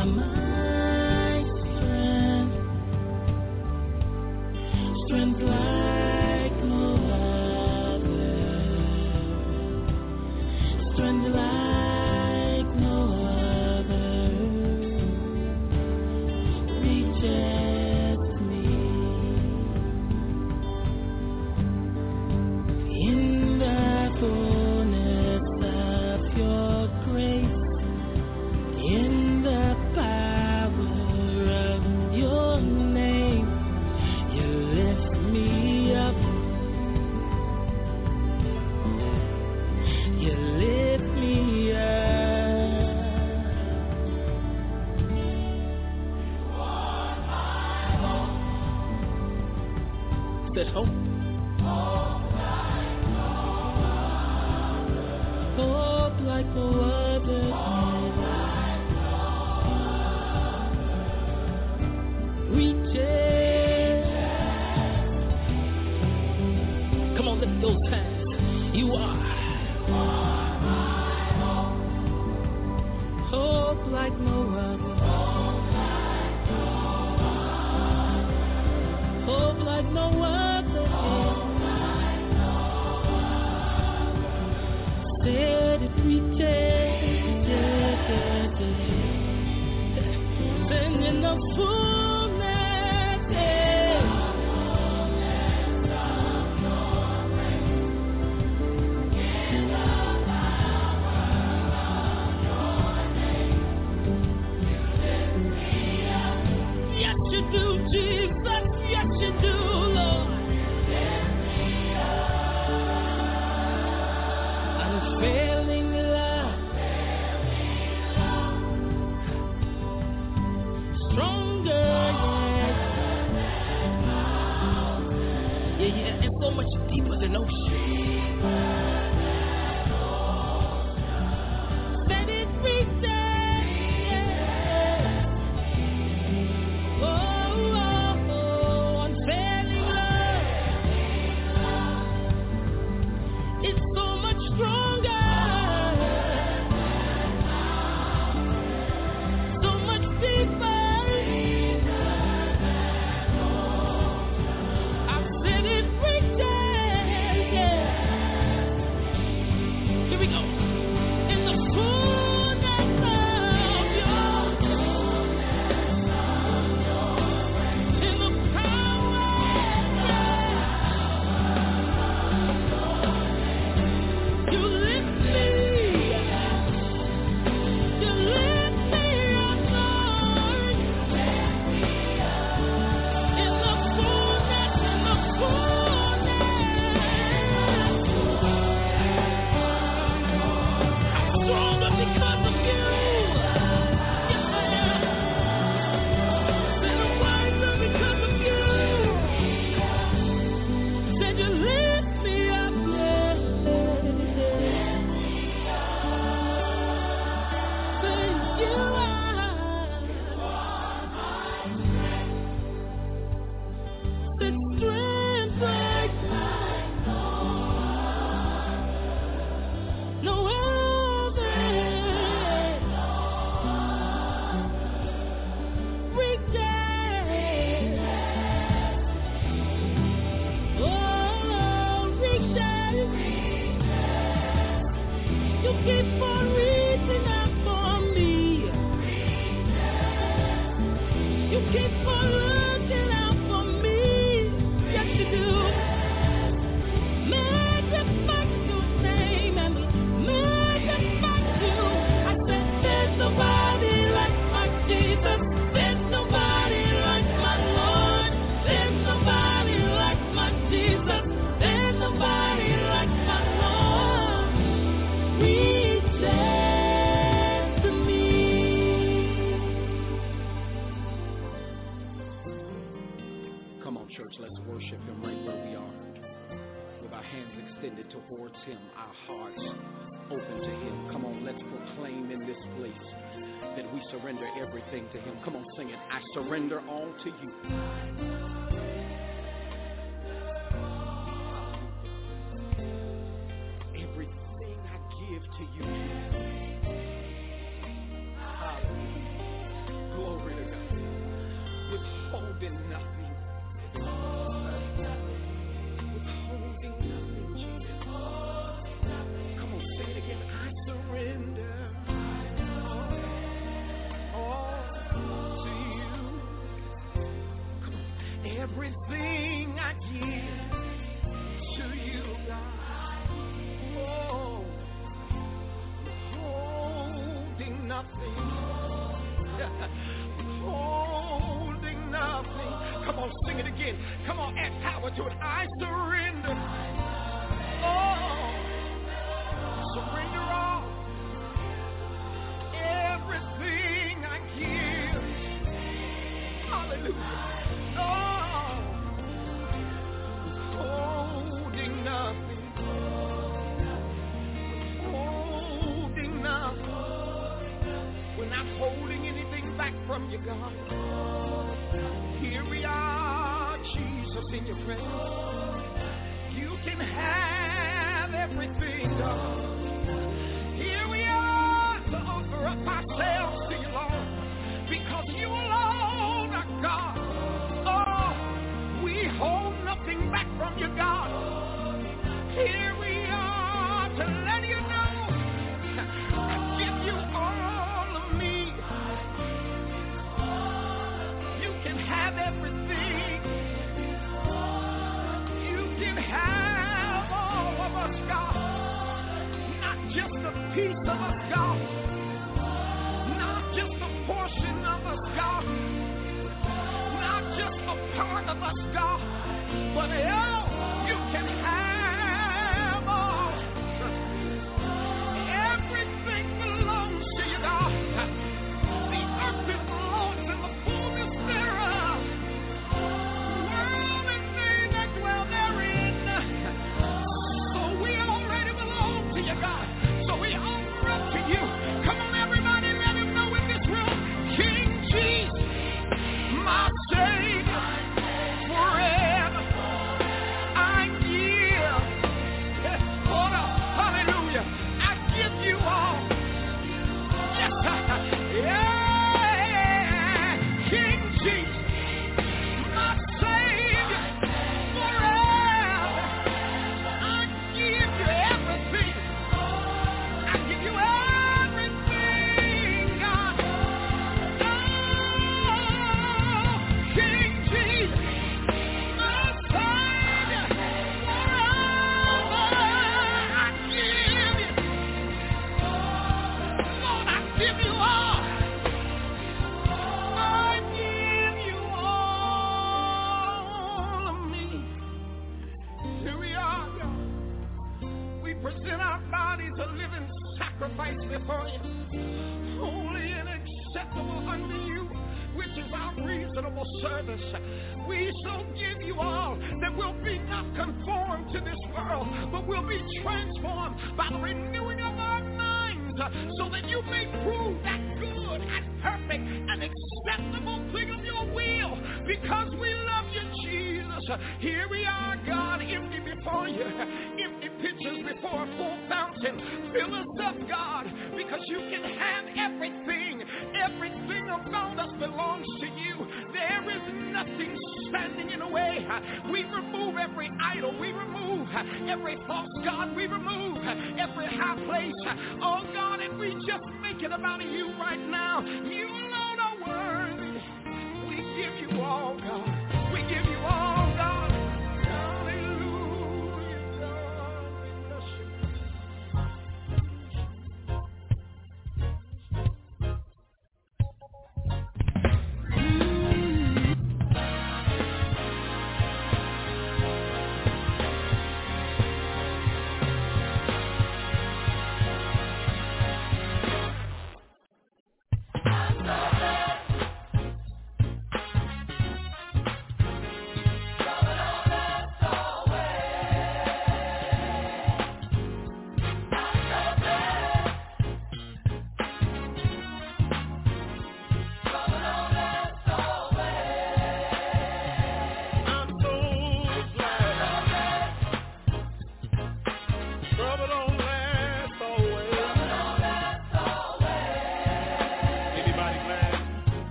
You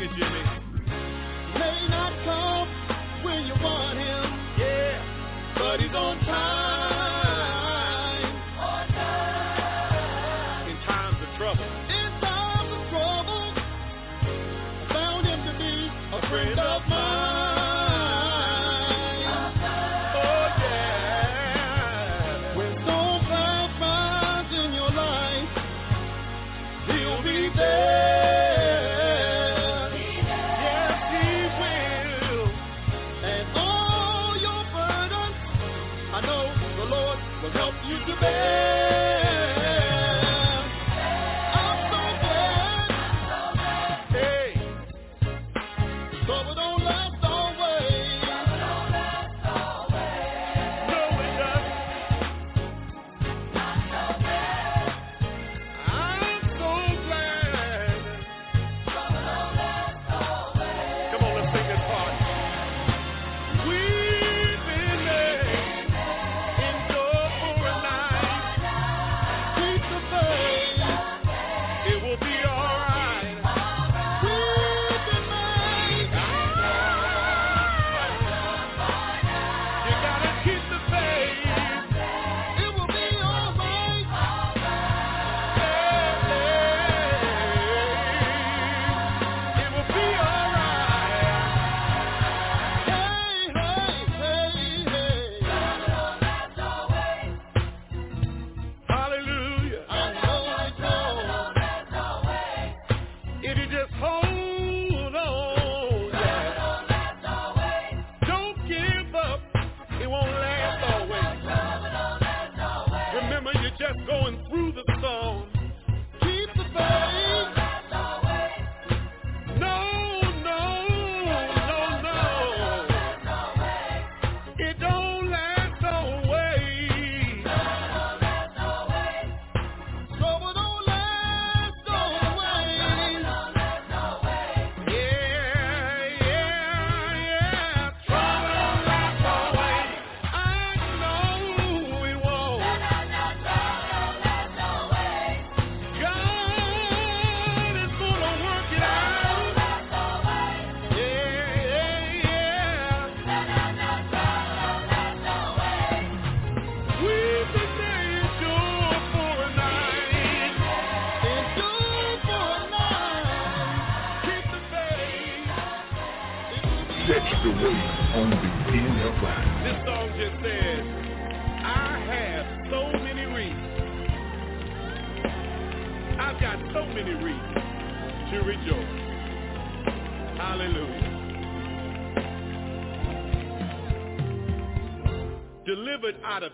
singing, Jimmy.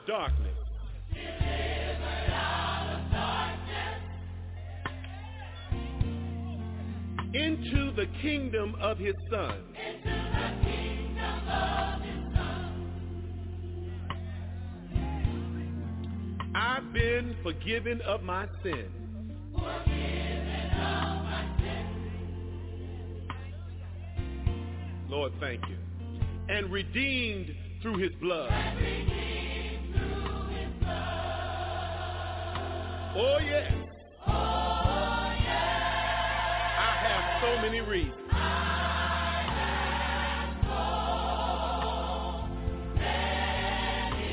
darkness. Into the kingdom of his son. I've been forgiven of my sin. Lord, thank you. And redeemed through his blood. Oh yes. Oh yes. I have so many reasons.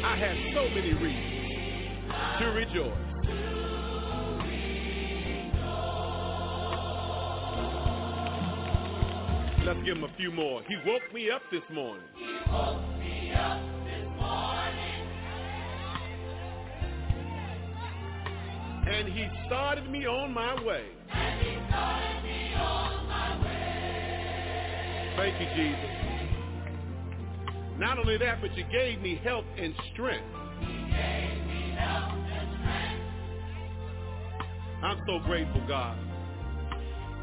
I have so many, I have so reasons to rejoice. Let's give him a few more. He woke me up this morning. He woke me up this morning. And he started me on my way. And he started me on my way. Thank you, Jesus. Not only that, but you gave me help and strength. He gave me help and strength. I'm so grateful, God.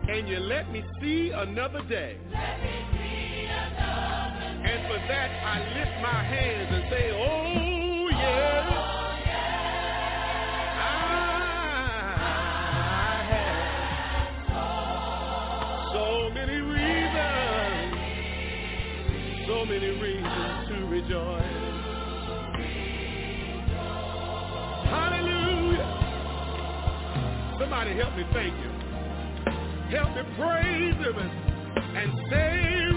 And you let me see another day. Let me see another day. And for that, I lift my hands and say, oh, many reasons to rejoice. Hallelujah. Somebody help me thank him. Help me praise him and, and save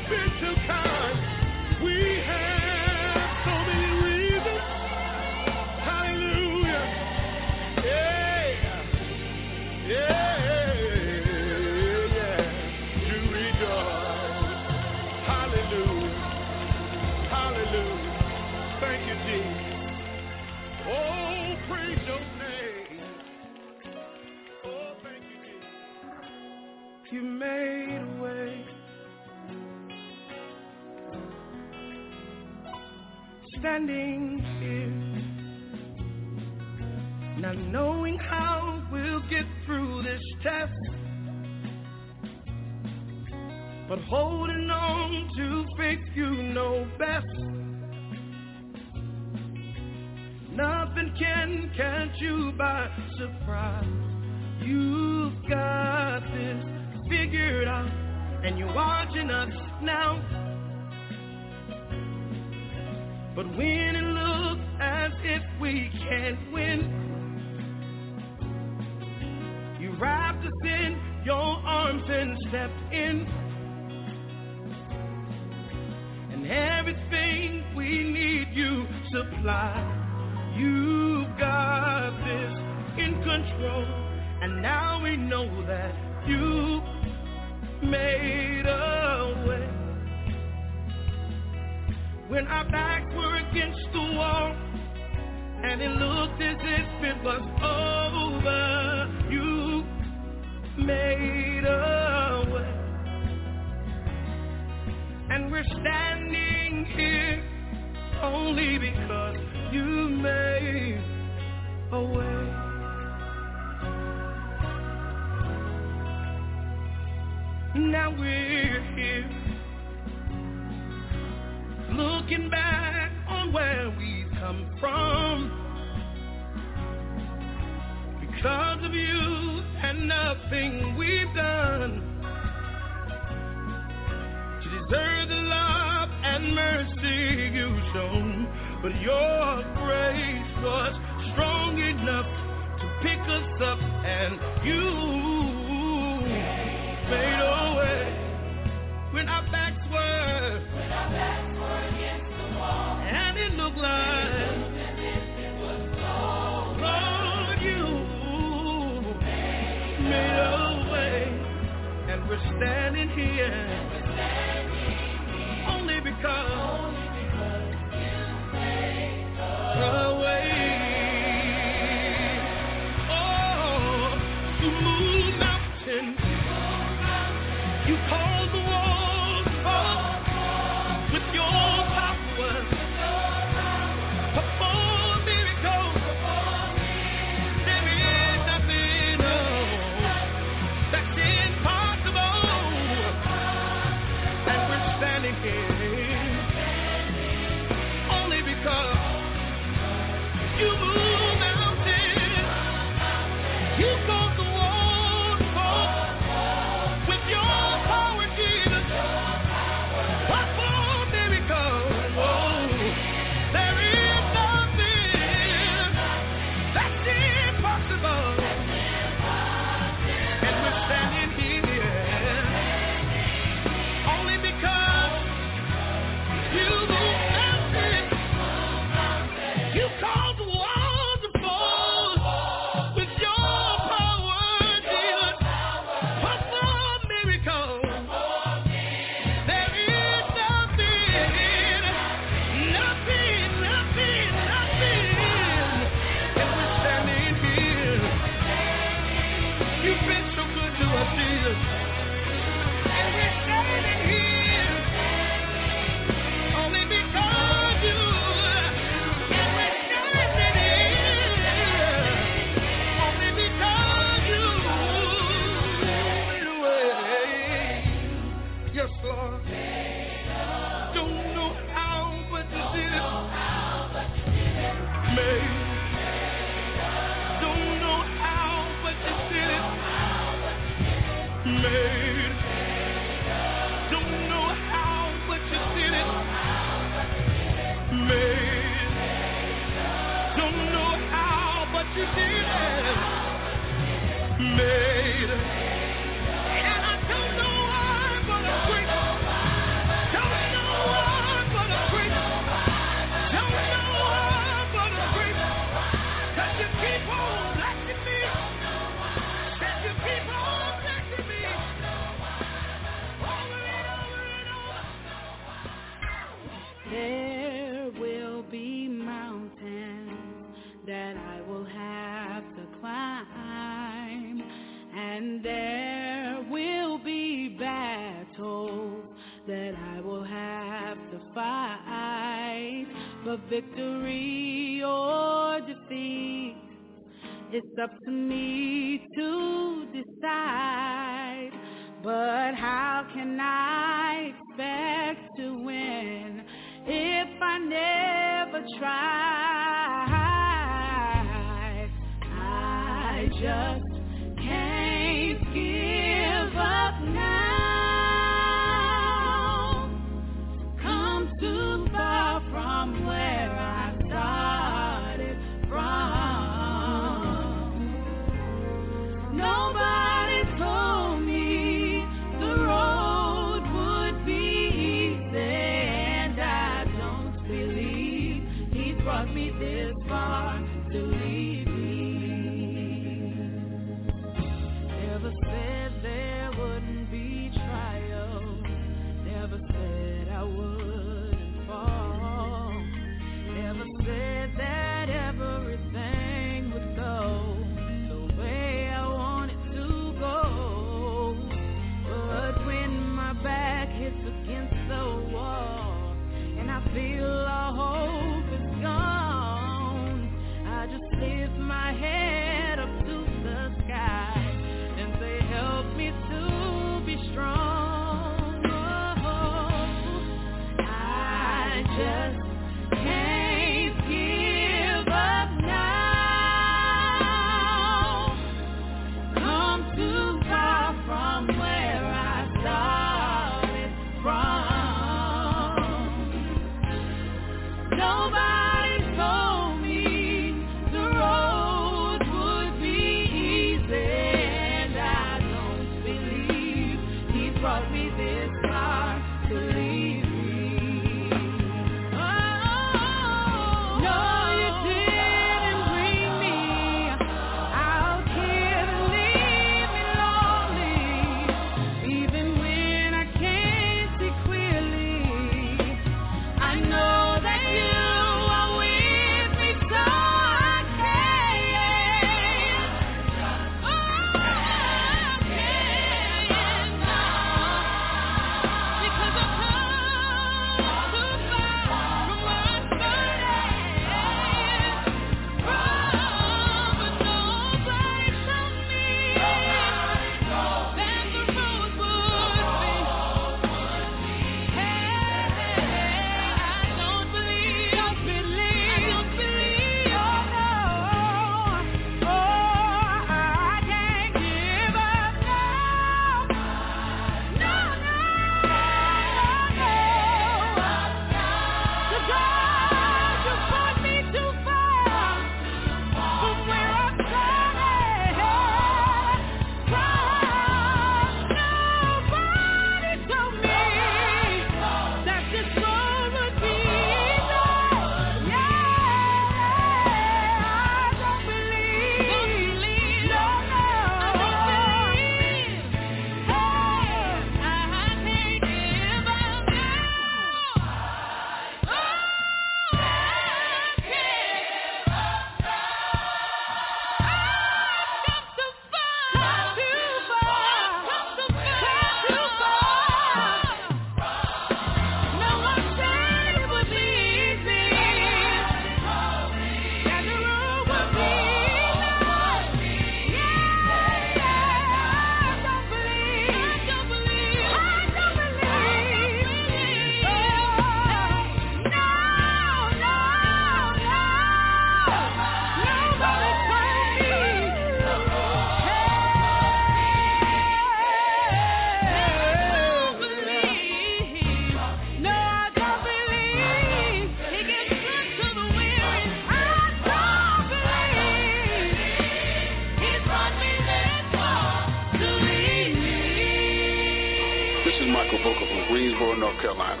This is Michael Booker from Greensboro, North Carolina,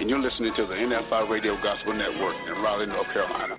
and you're listening to the NFI Radio Gospel Network in Raleigh, North Carolina.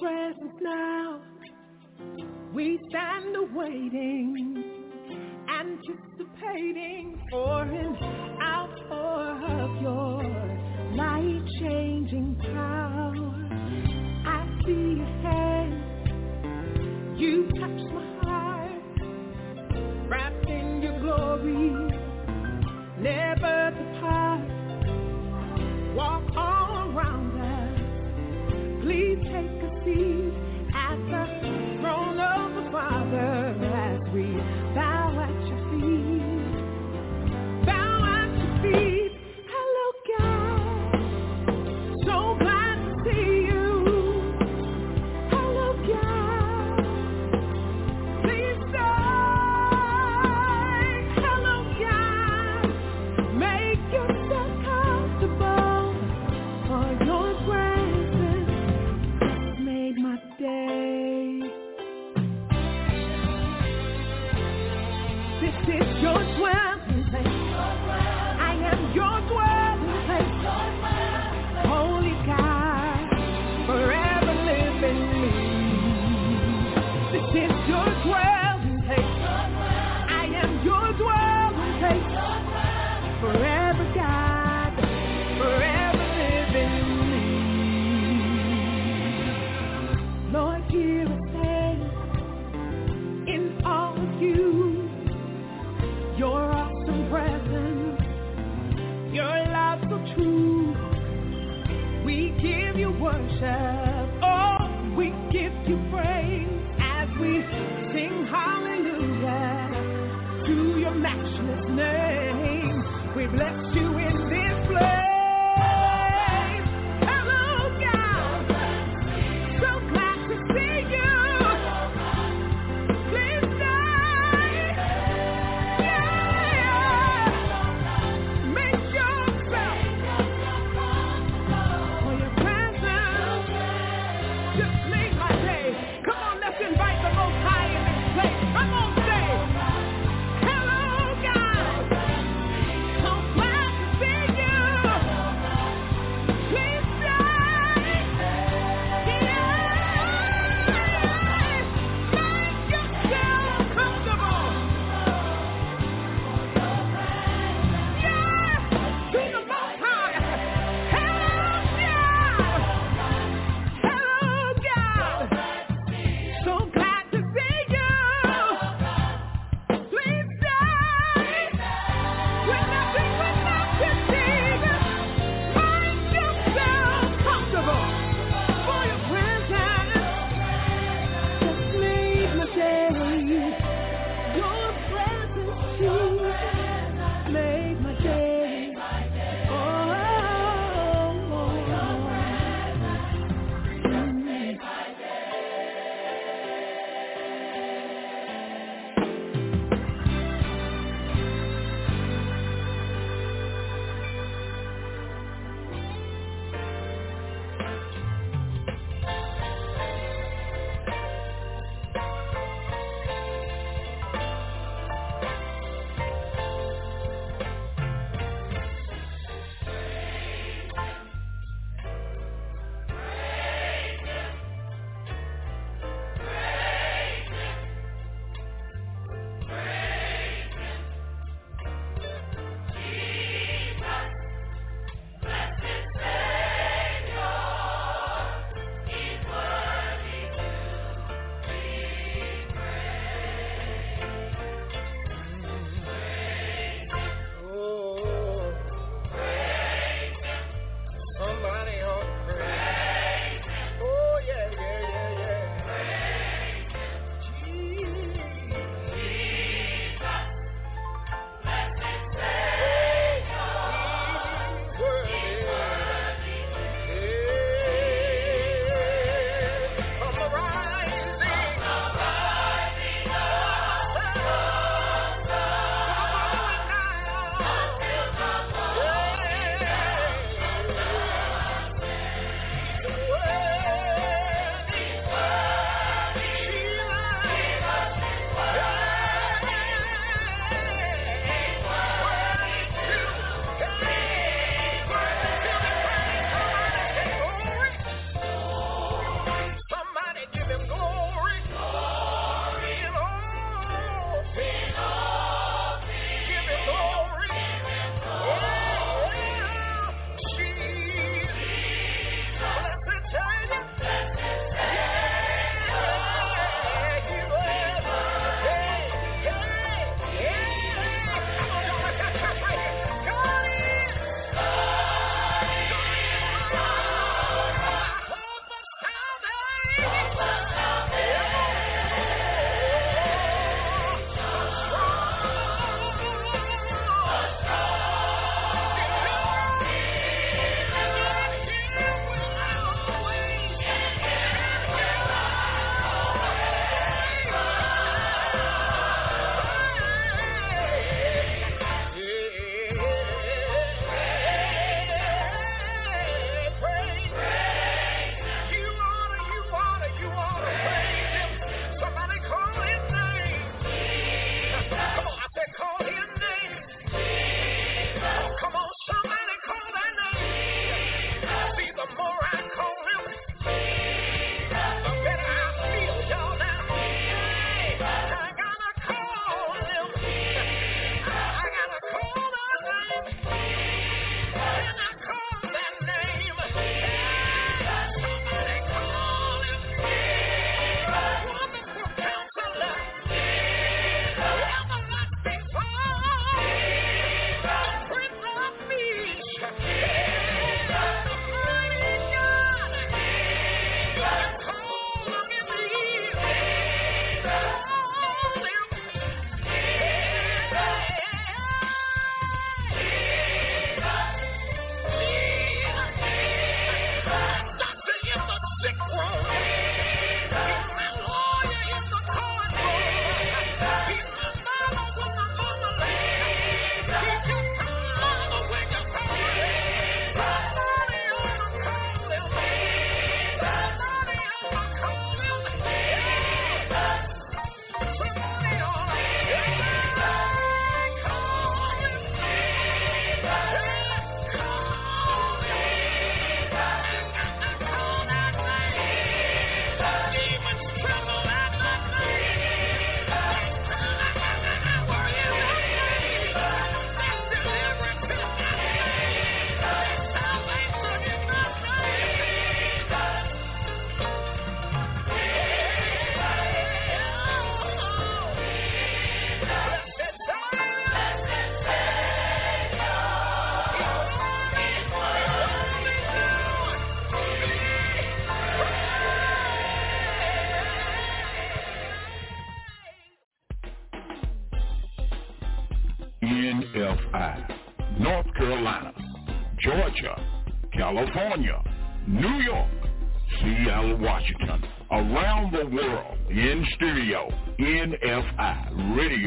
presence now. We stand awaiting, anticipating for an outpour of your light-changing power. I see your hand, you touch my heart, wrapped in your glory. Never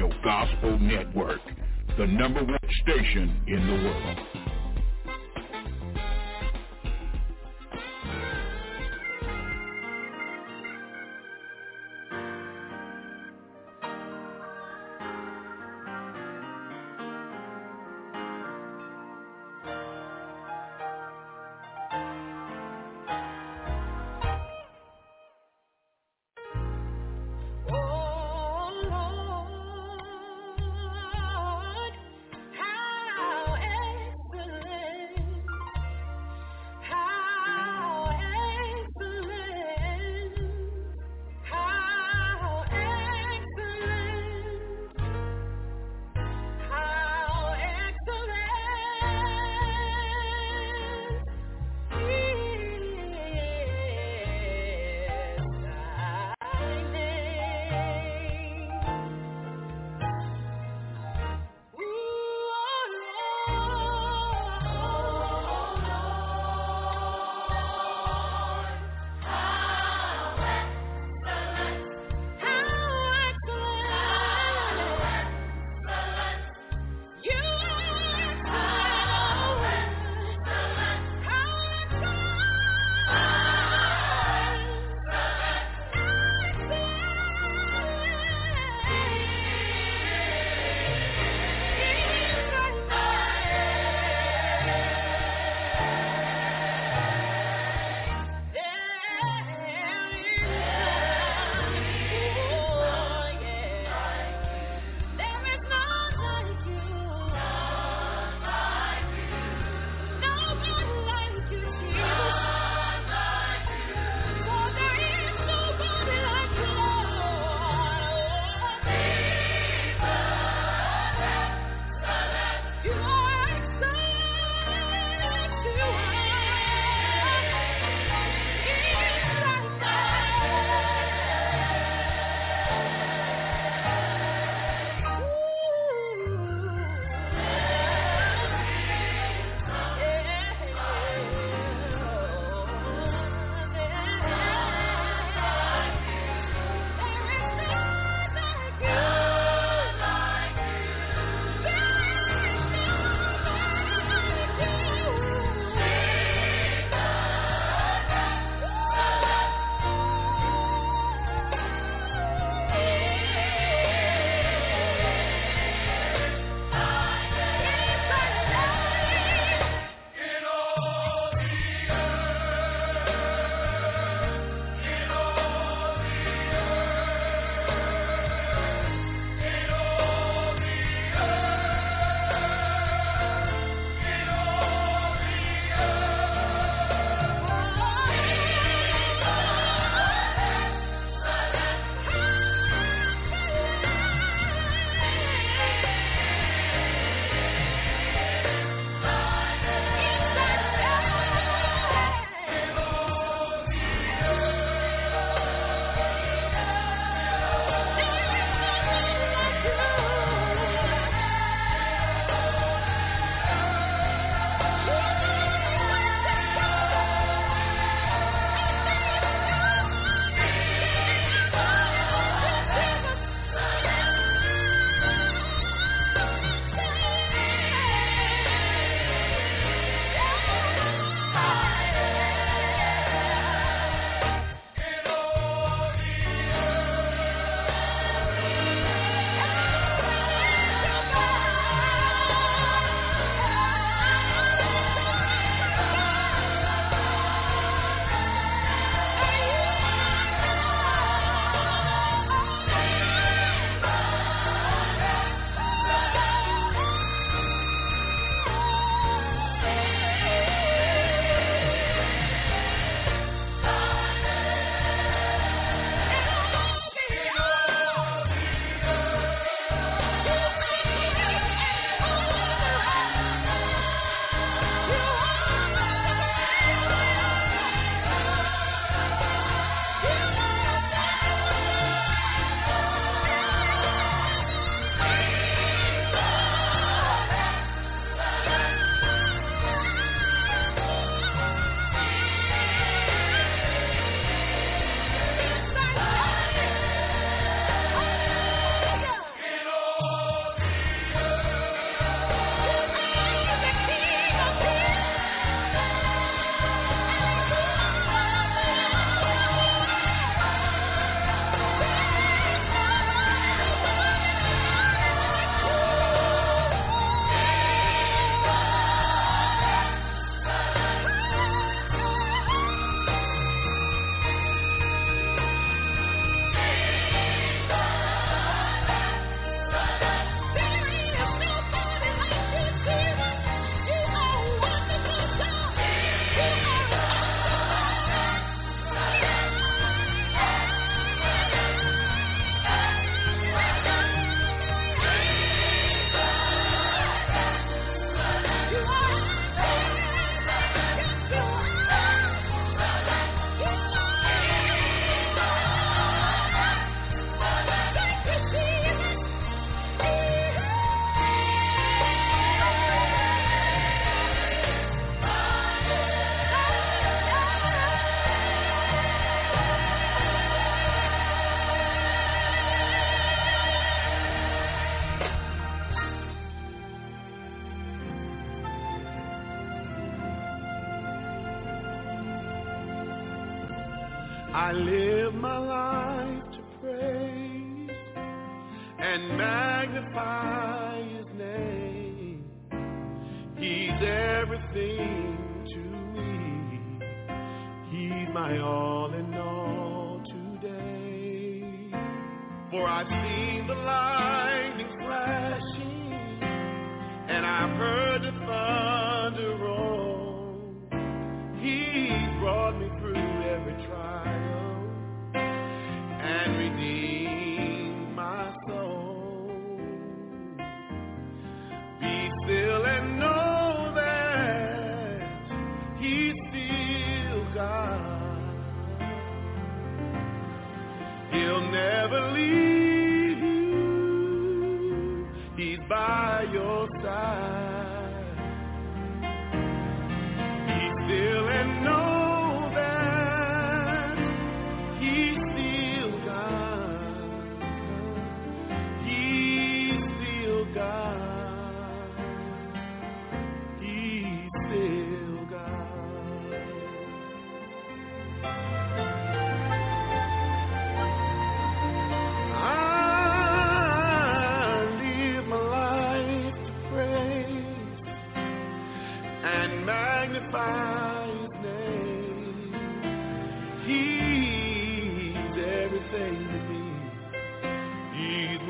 Radio Gospel Network, the number one station in the world.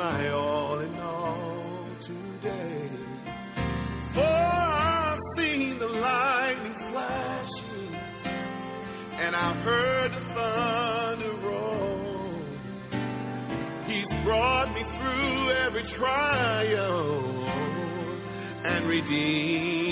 my all in all today. For I've seen the lightning flashing, and I've heard the thunder roll. He's brought me through every trial and redeemed.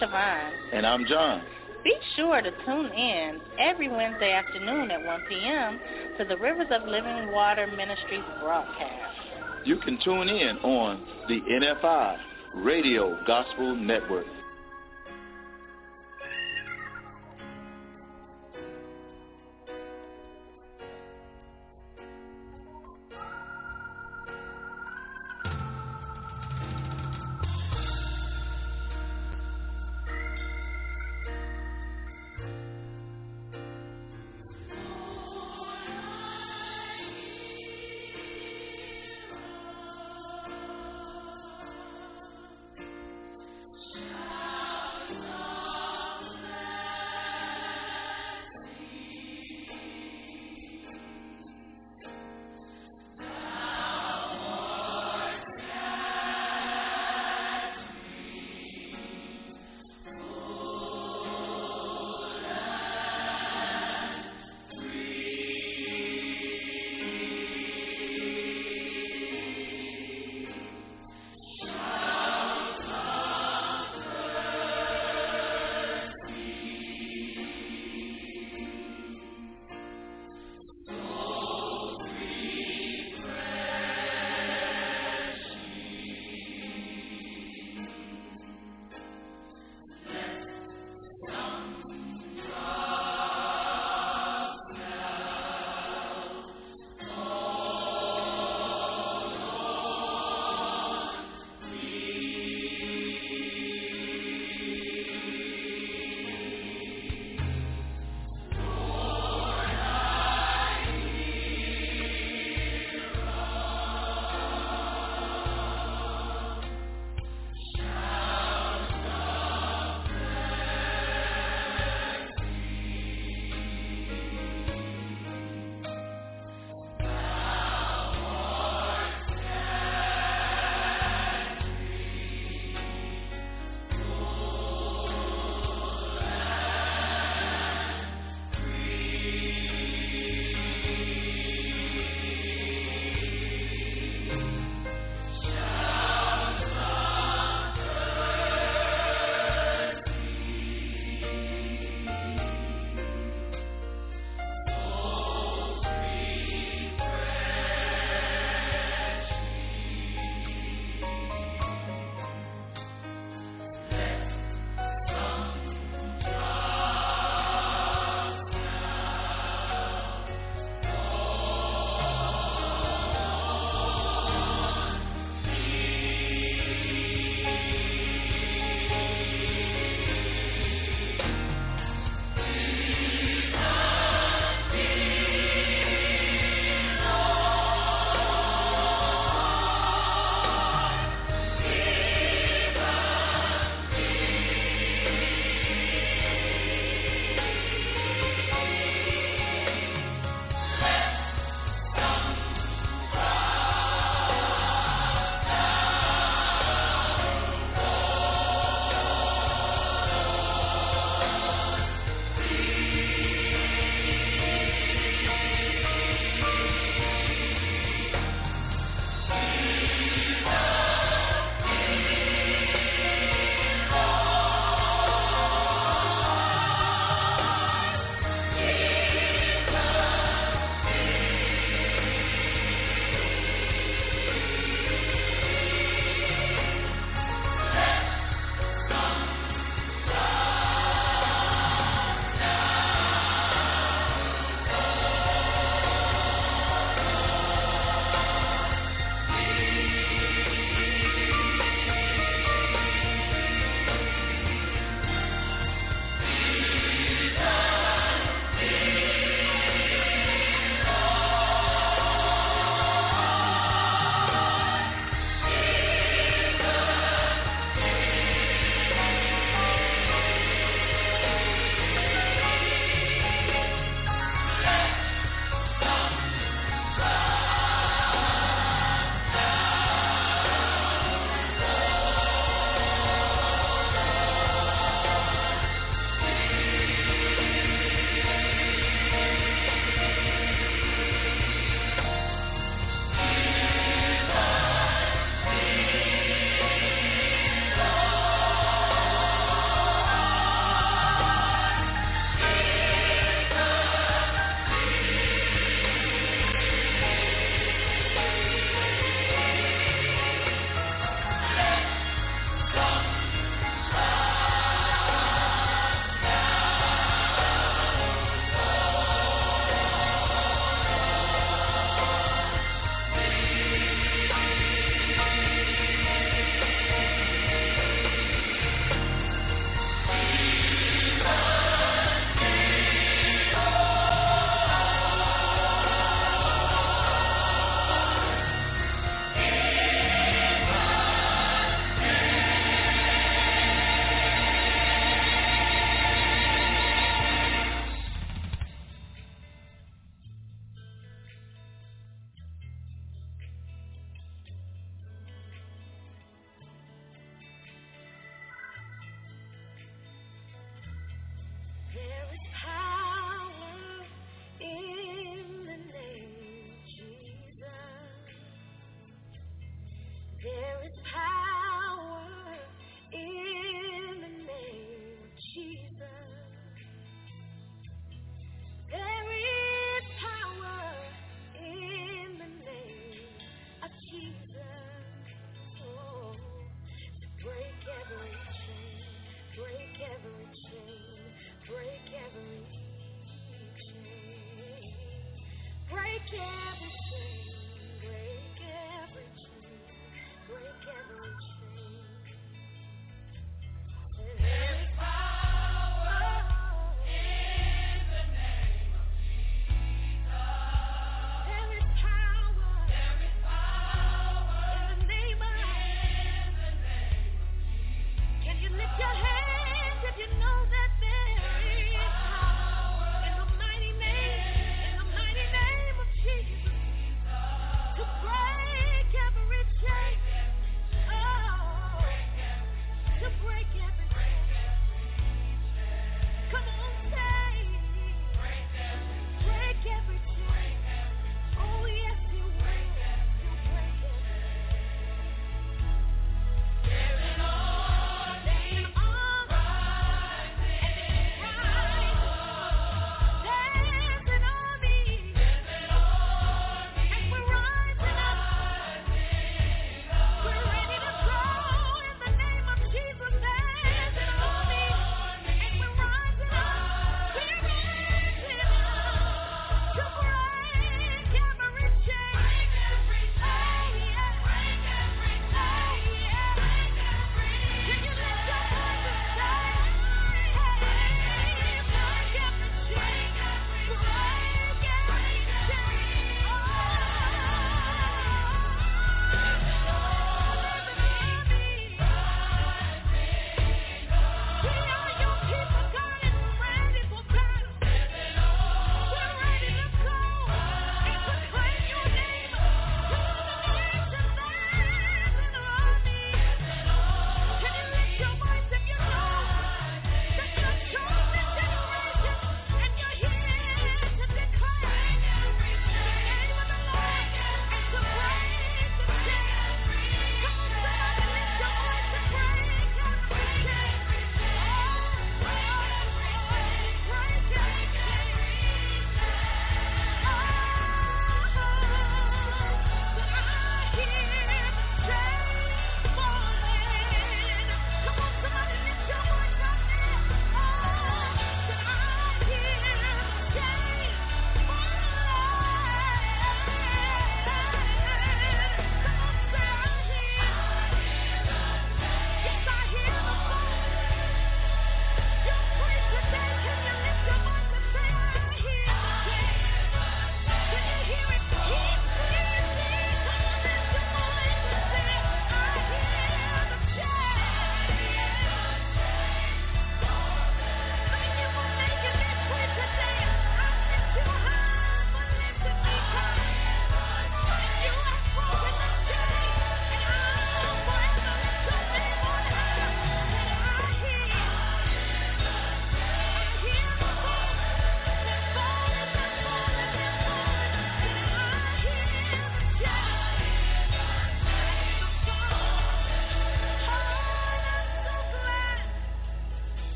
Siobhan. And I'm John. Be sure to tune in every Wednesday afternoon at 1 p.m. to the Rivers of Living Water Ministries broadcast. You can tune in on the NFI Radio Gospel Network.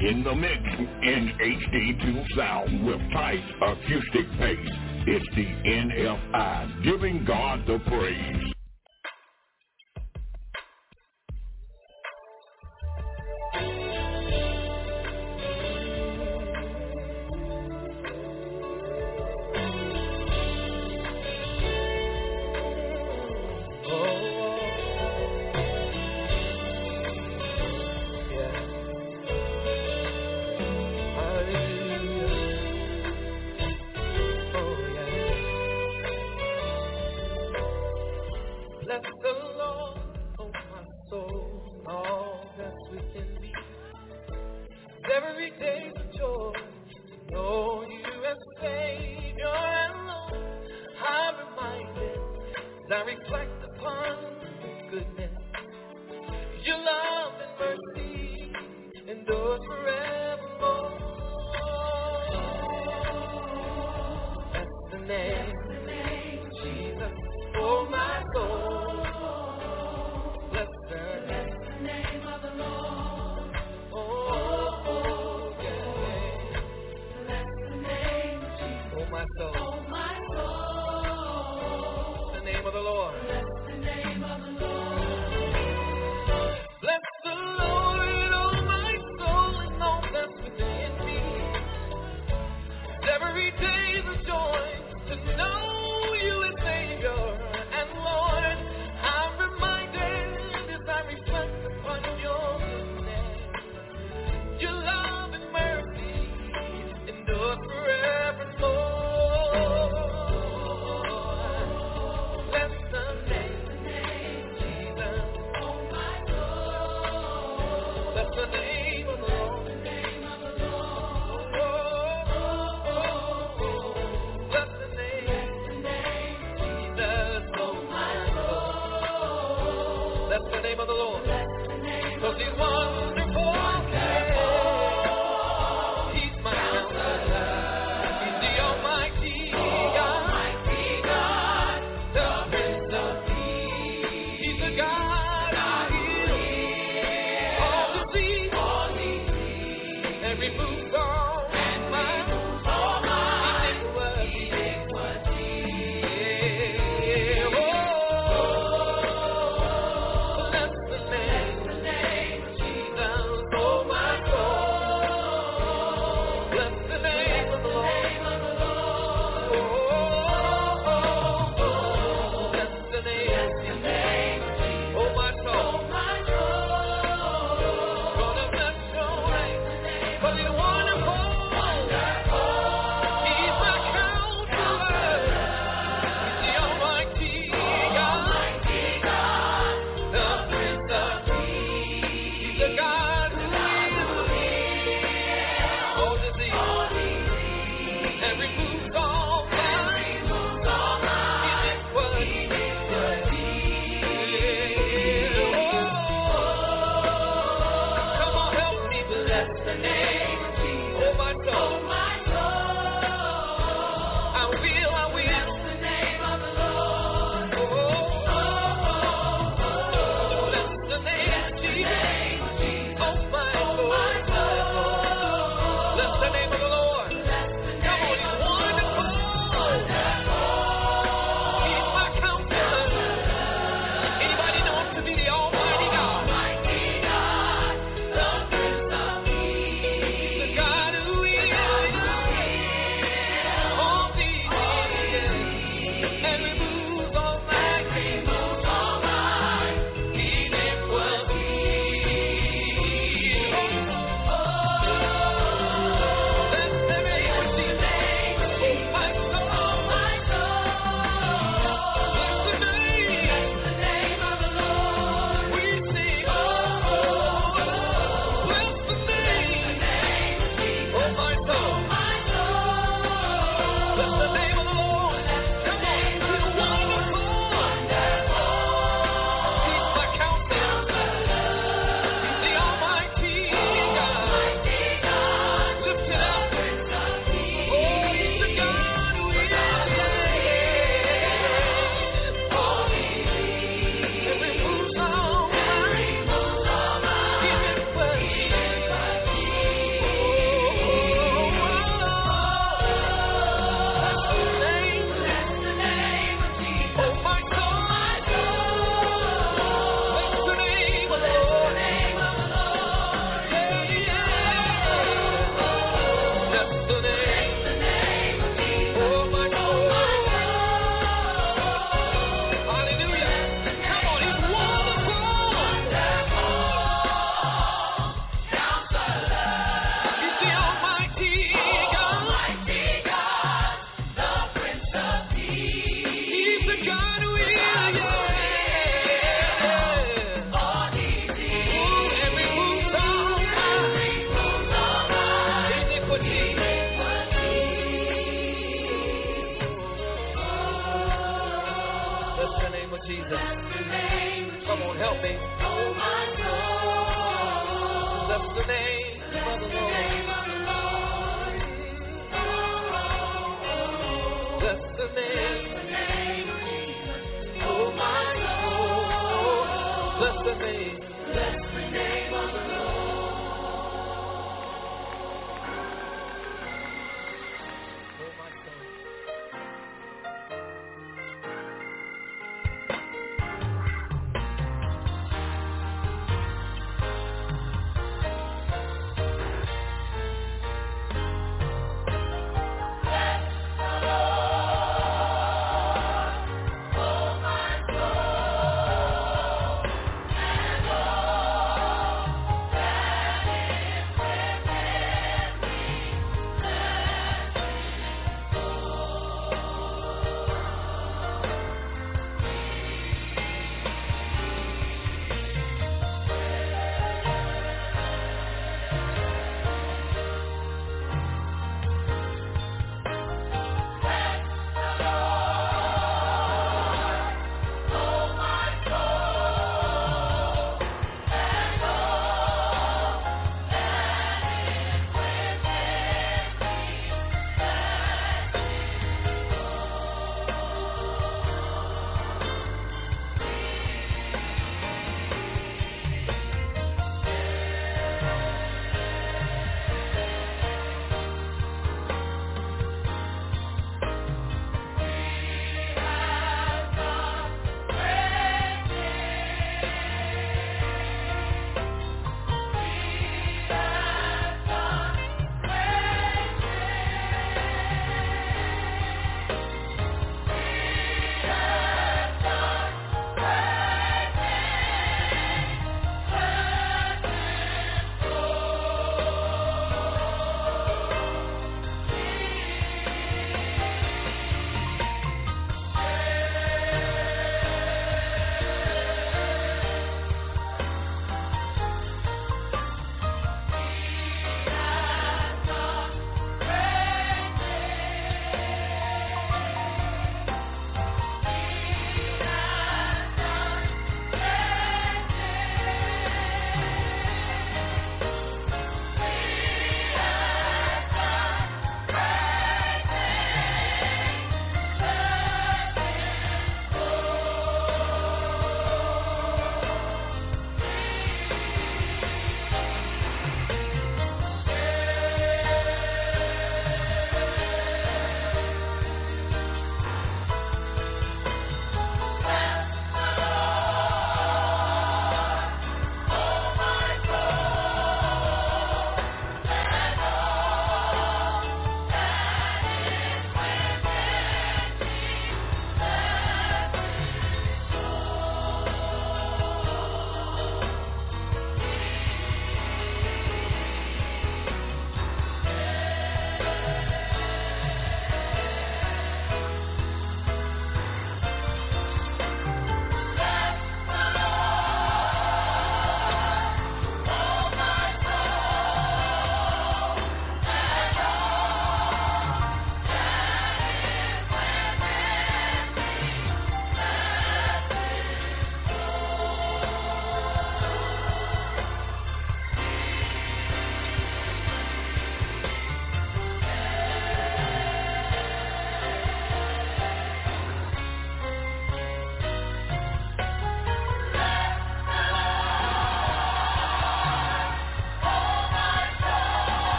In the mix in HD2 sound with tight acoustic bass. It's the NFI, giving God the praise. forevermore. That's the name.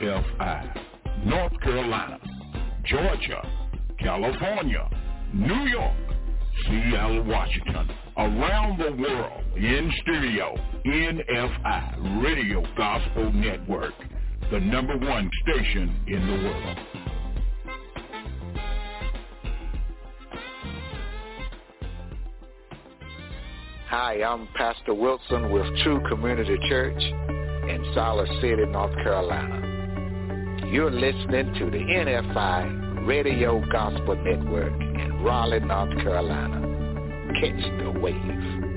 NFI, North Carolina, Georgia, California, New York, Seattle, Washington, around the world, in studio, NFI, Radio Gospel Network, the number one station in the world. Hi, I'm Pastor Wilson with True Community Church in Salt City, North Carolina. You're listening to the NFI Radio Gospel Network in Raleigh, North Carolina. Catch the wave.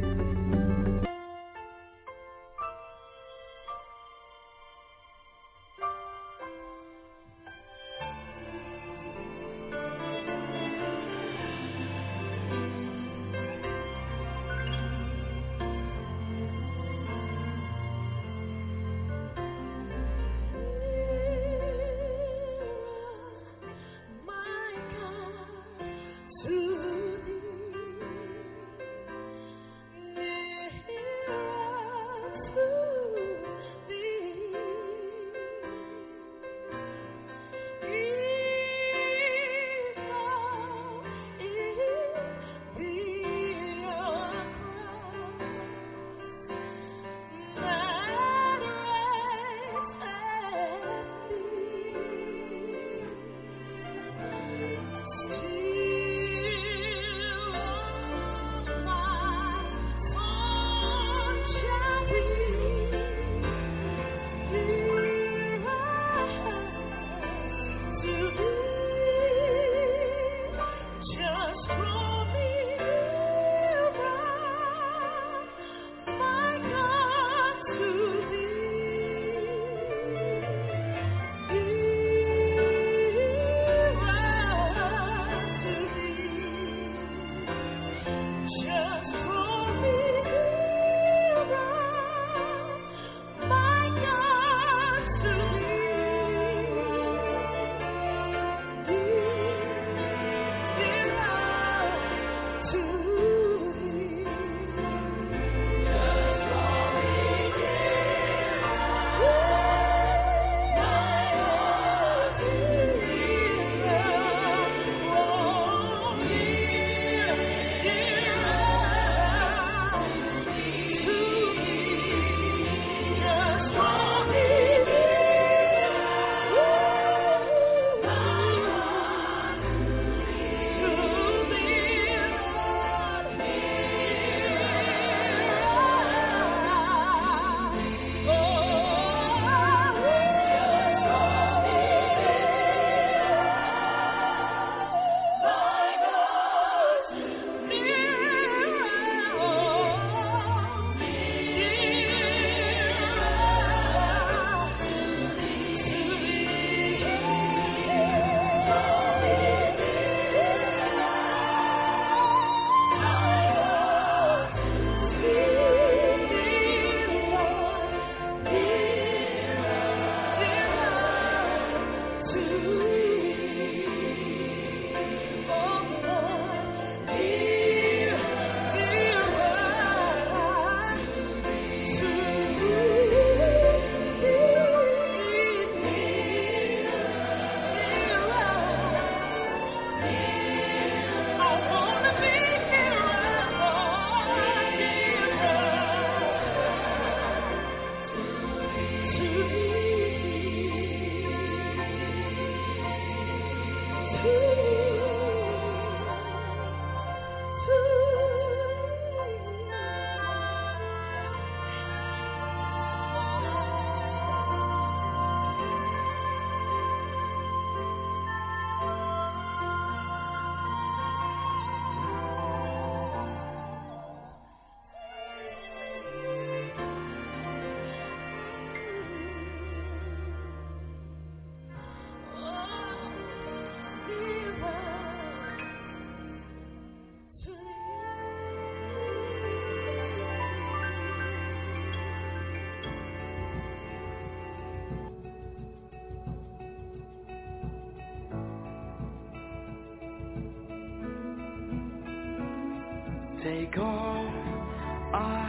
I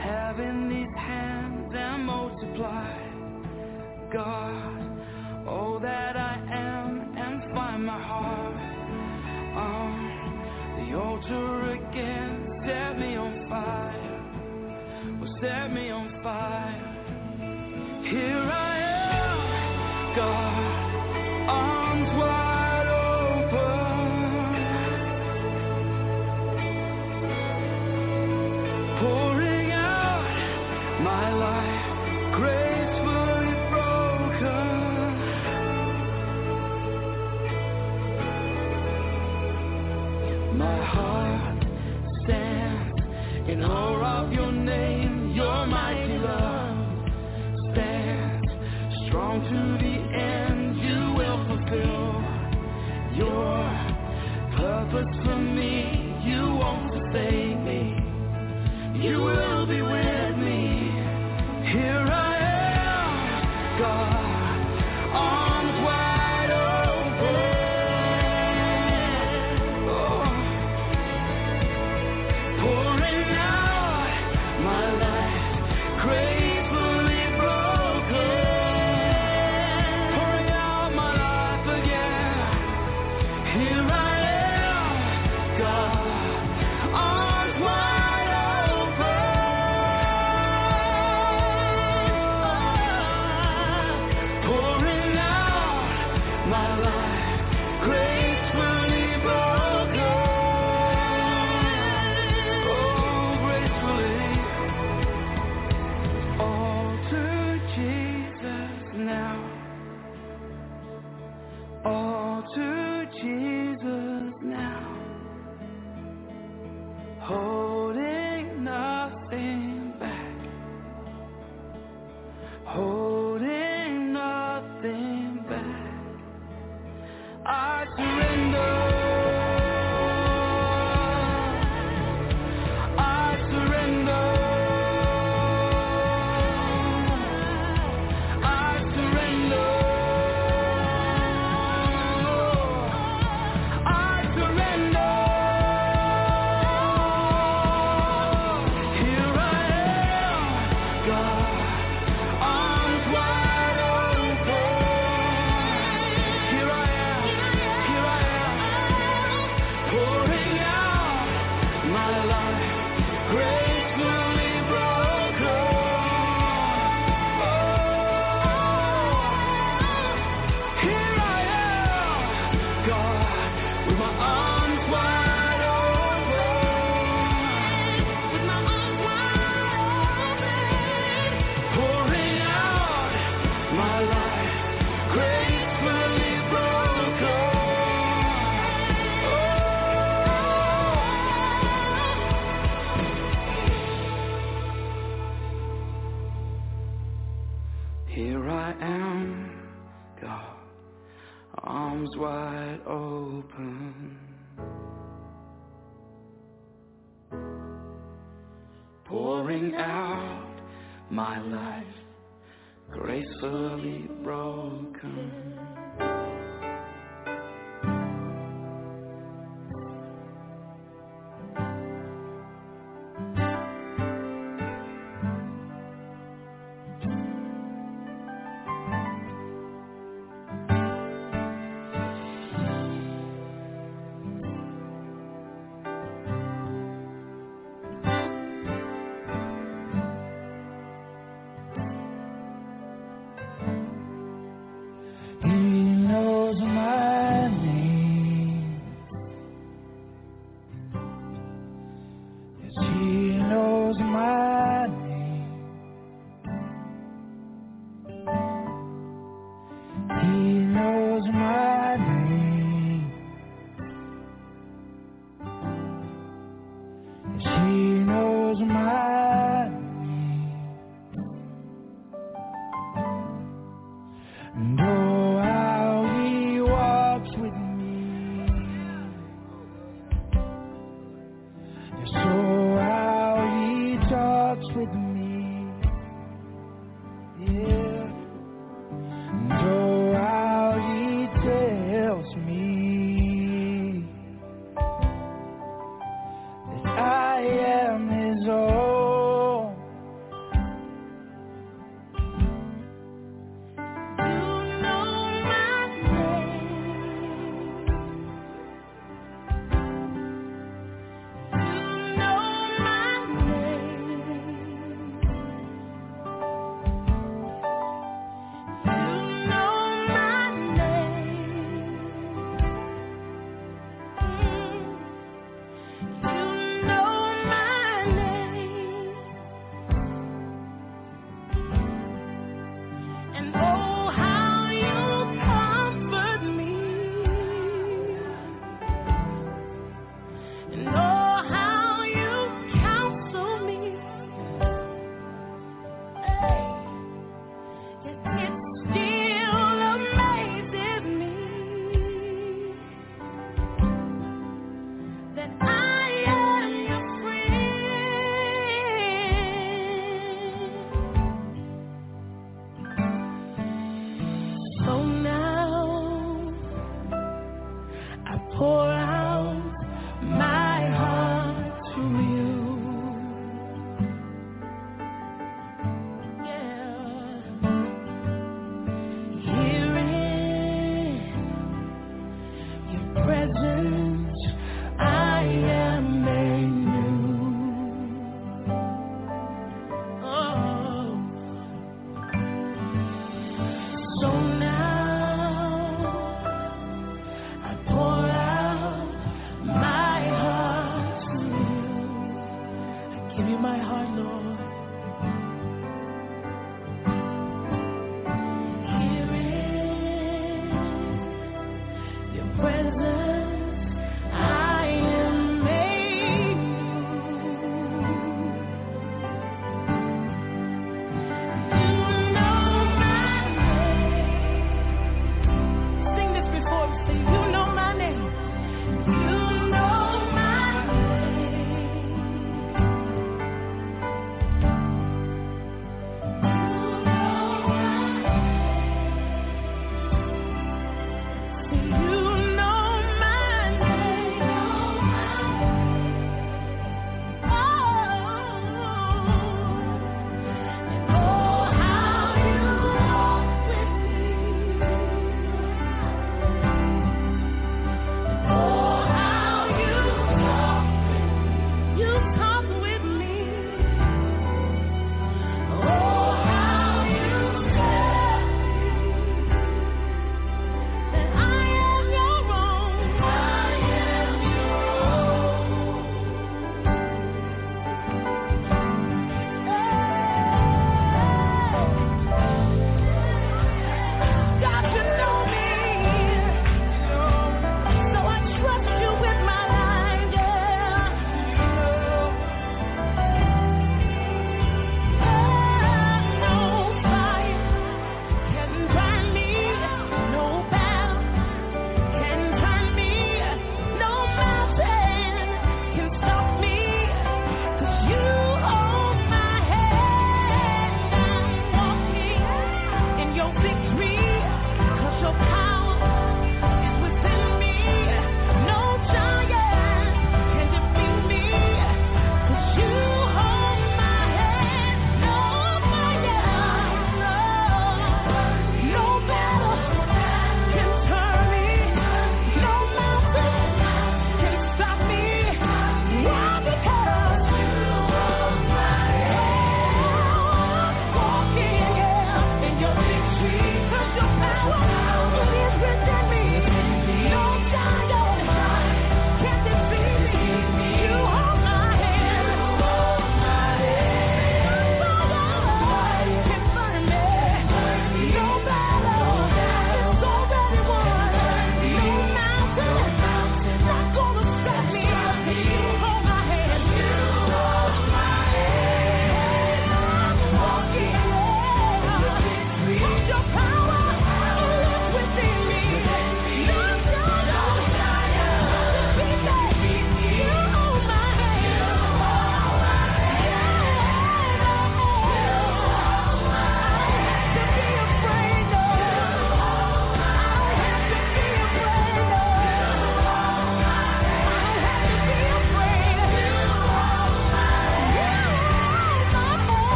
have in these hands and multiply God,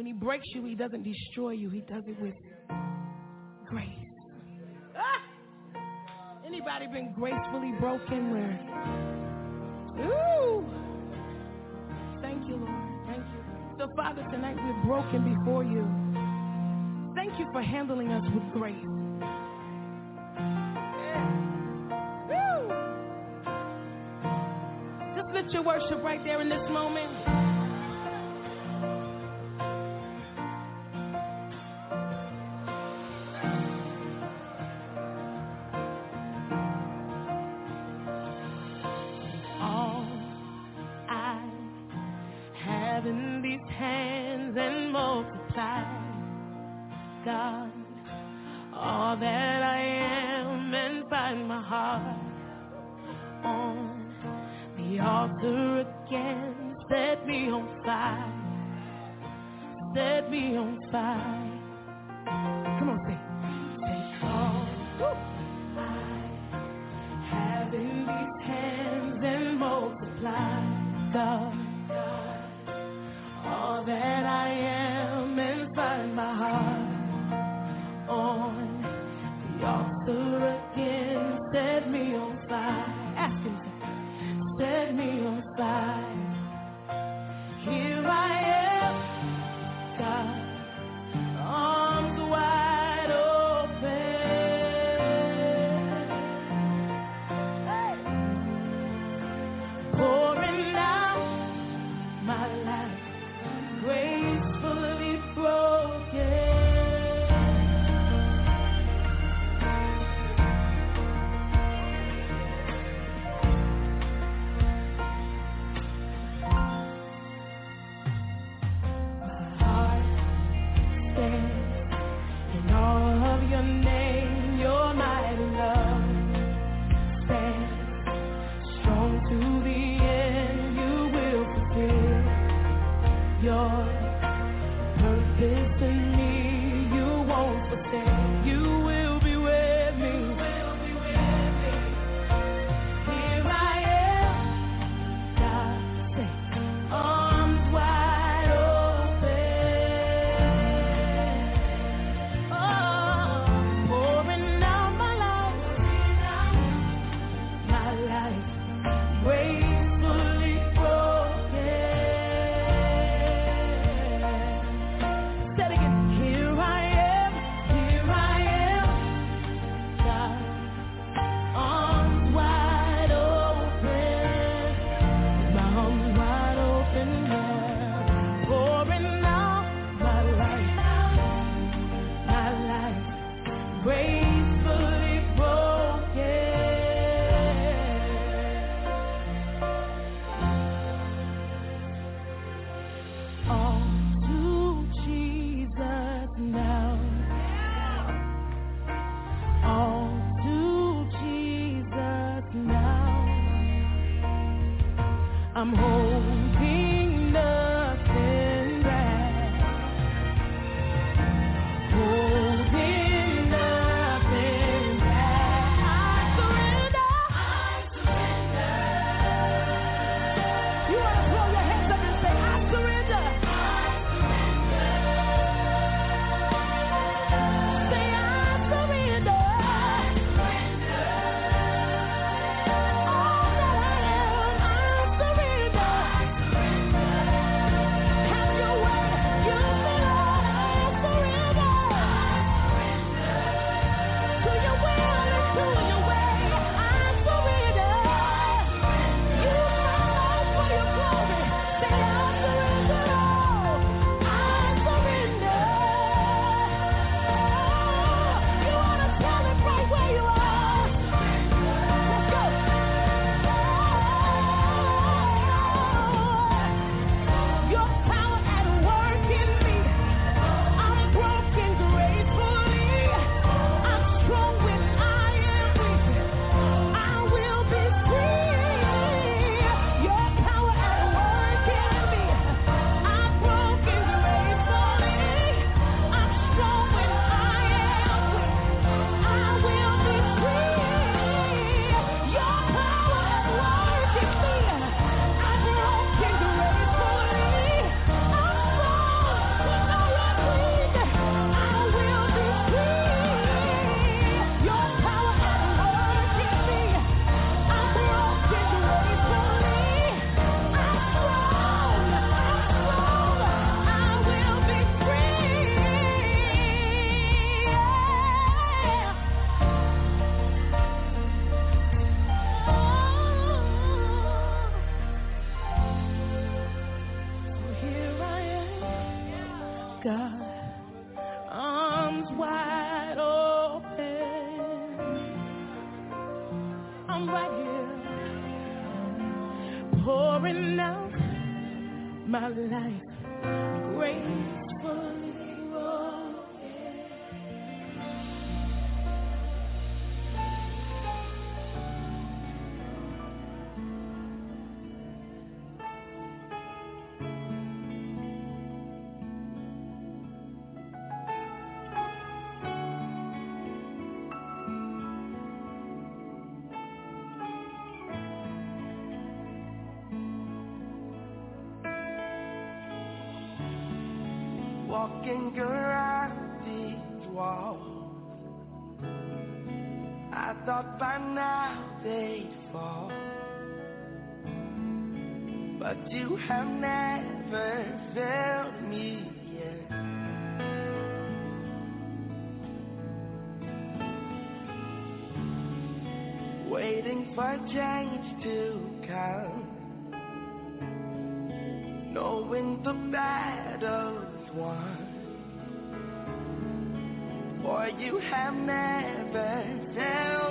When He breaks you, He doesn't destroy you, He does it with grace. Ah! Anybody been gracefully broken where? Ooh! Thank you, Lord. Thank you. So, Father, tonight we're broken before you. Thank you for handling us with grace. Yeah. Woo! Just lift your worship right there in this moment. by. I'm home. finger at these walls. I thought by now they'd fall. But you have never failed me yet. Waiting for change to come. Knowing the battle's won. Boy, you have never felt.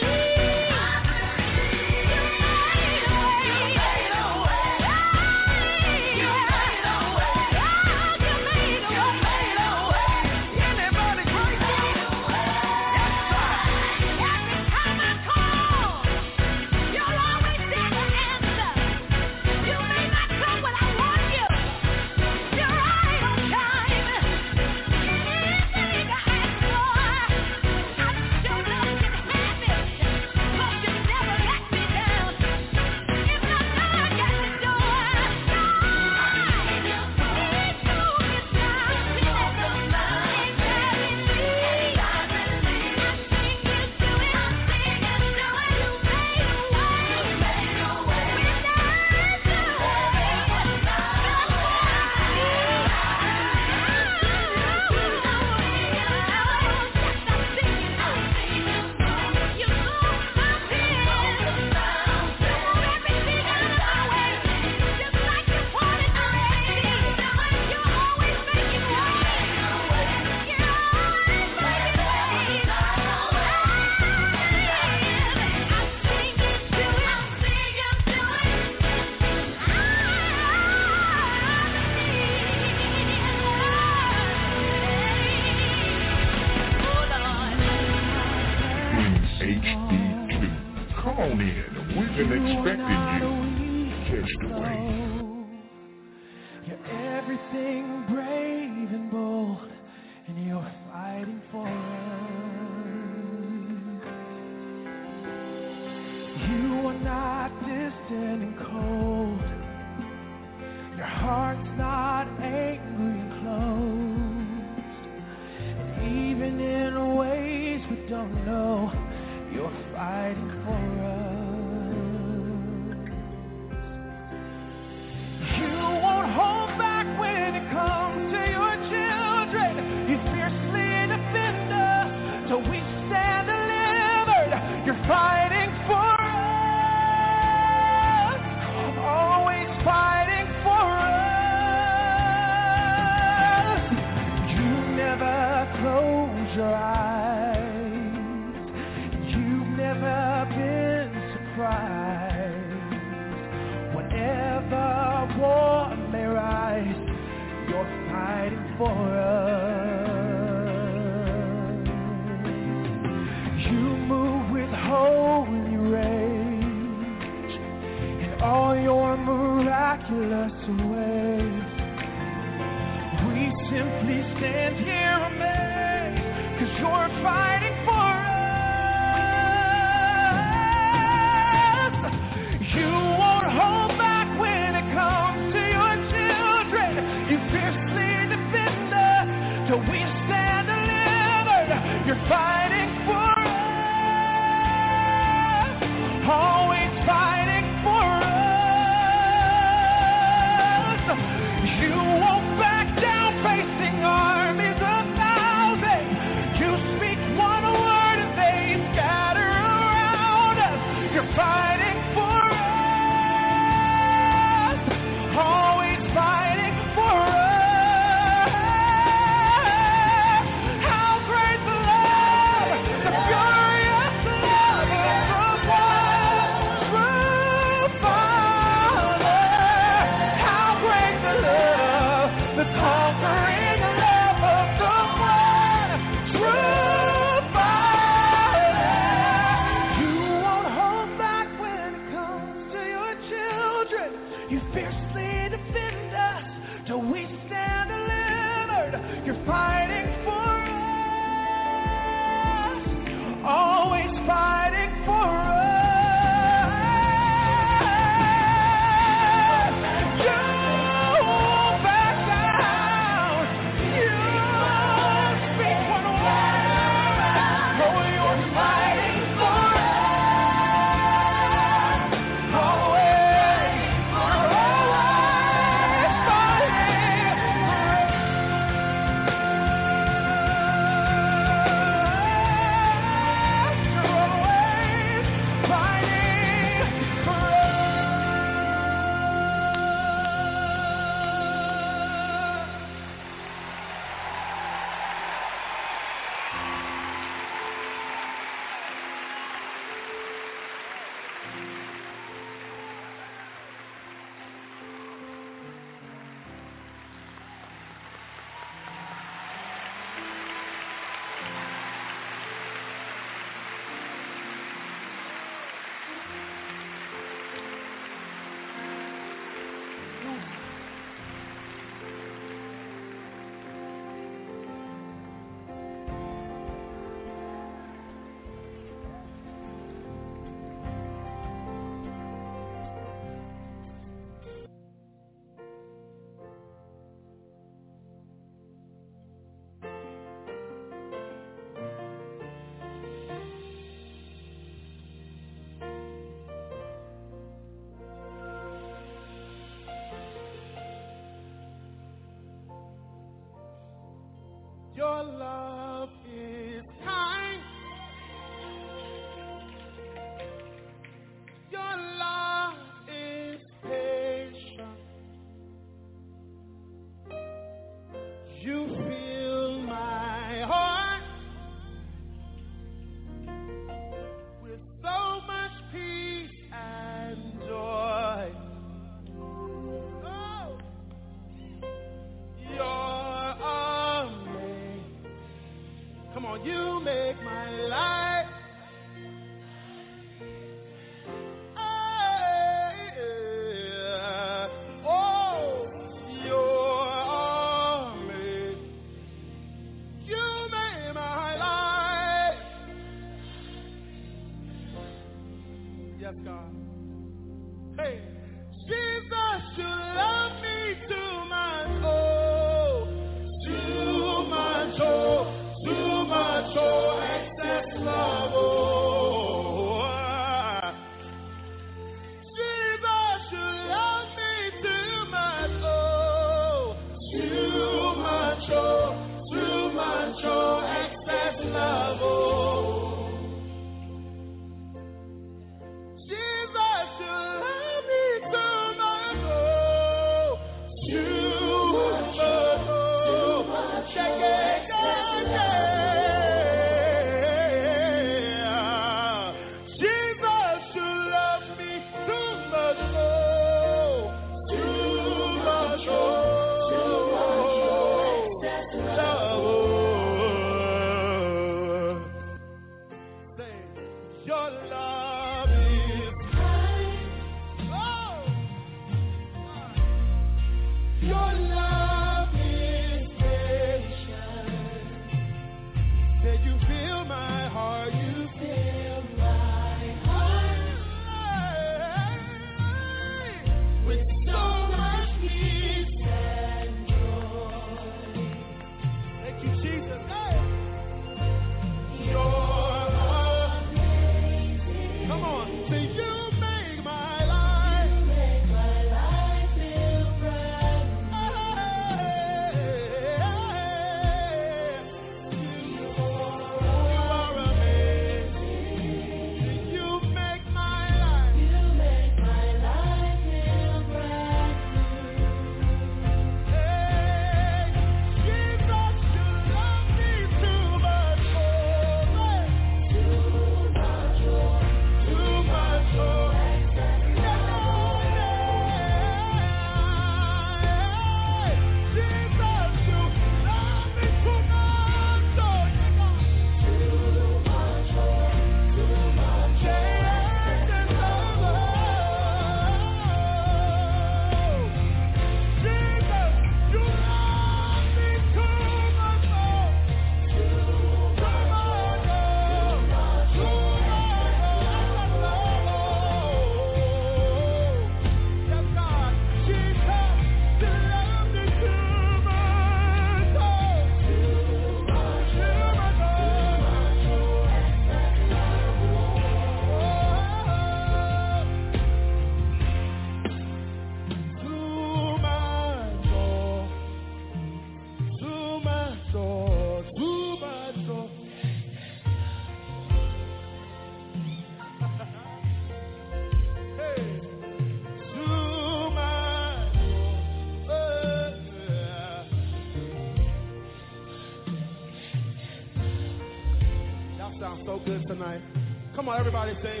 Everybody say,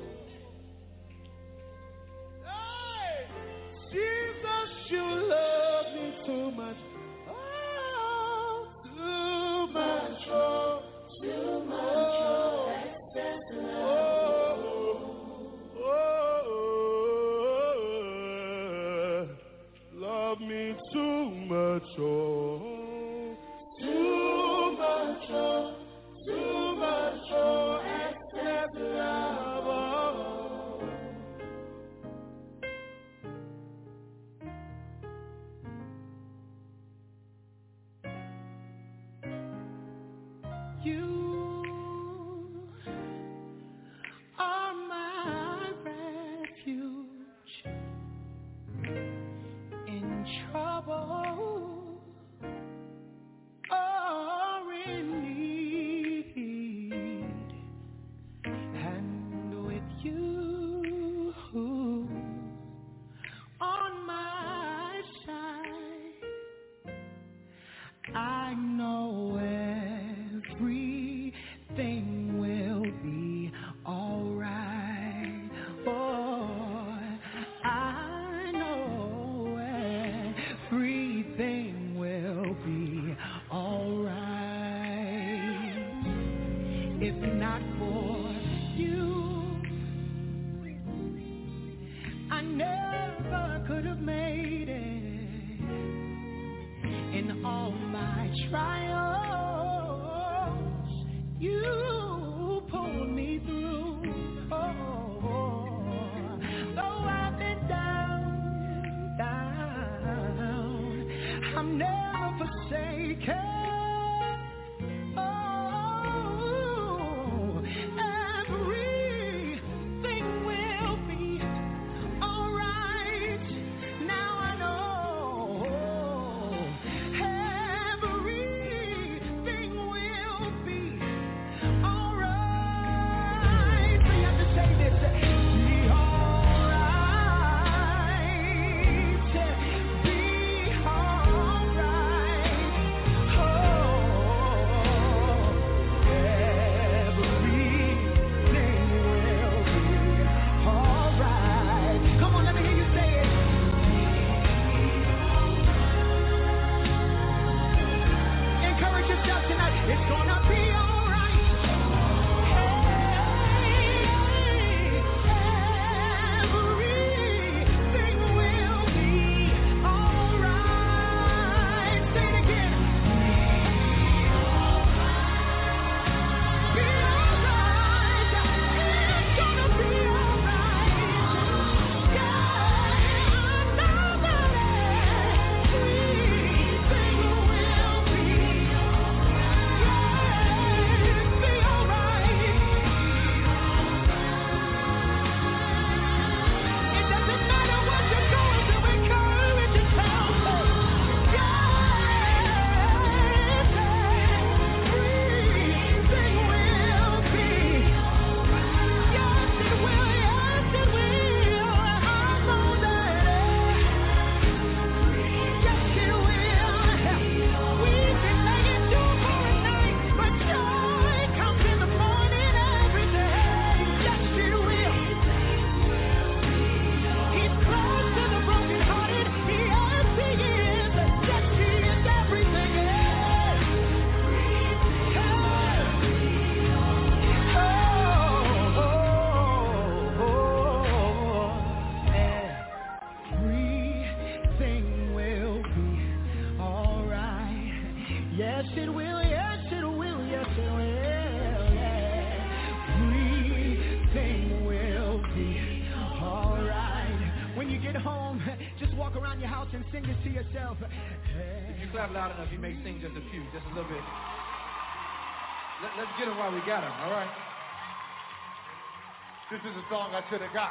song I should have got.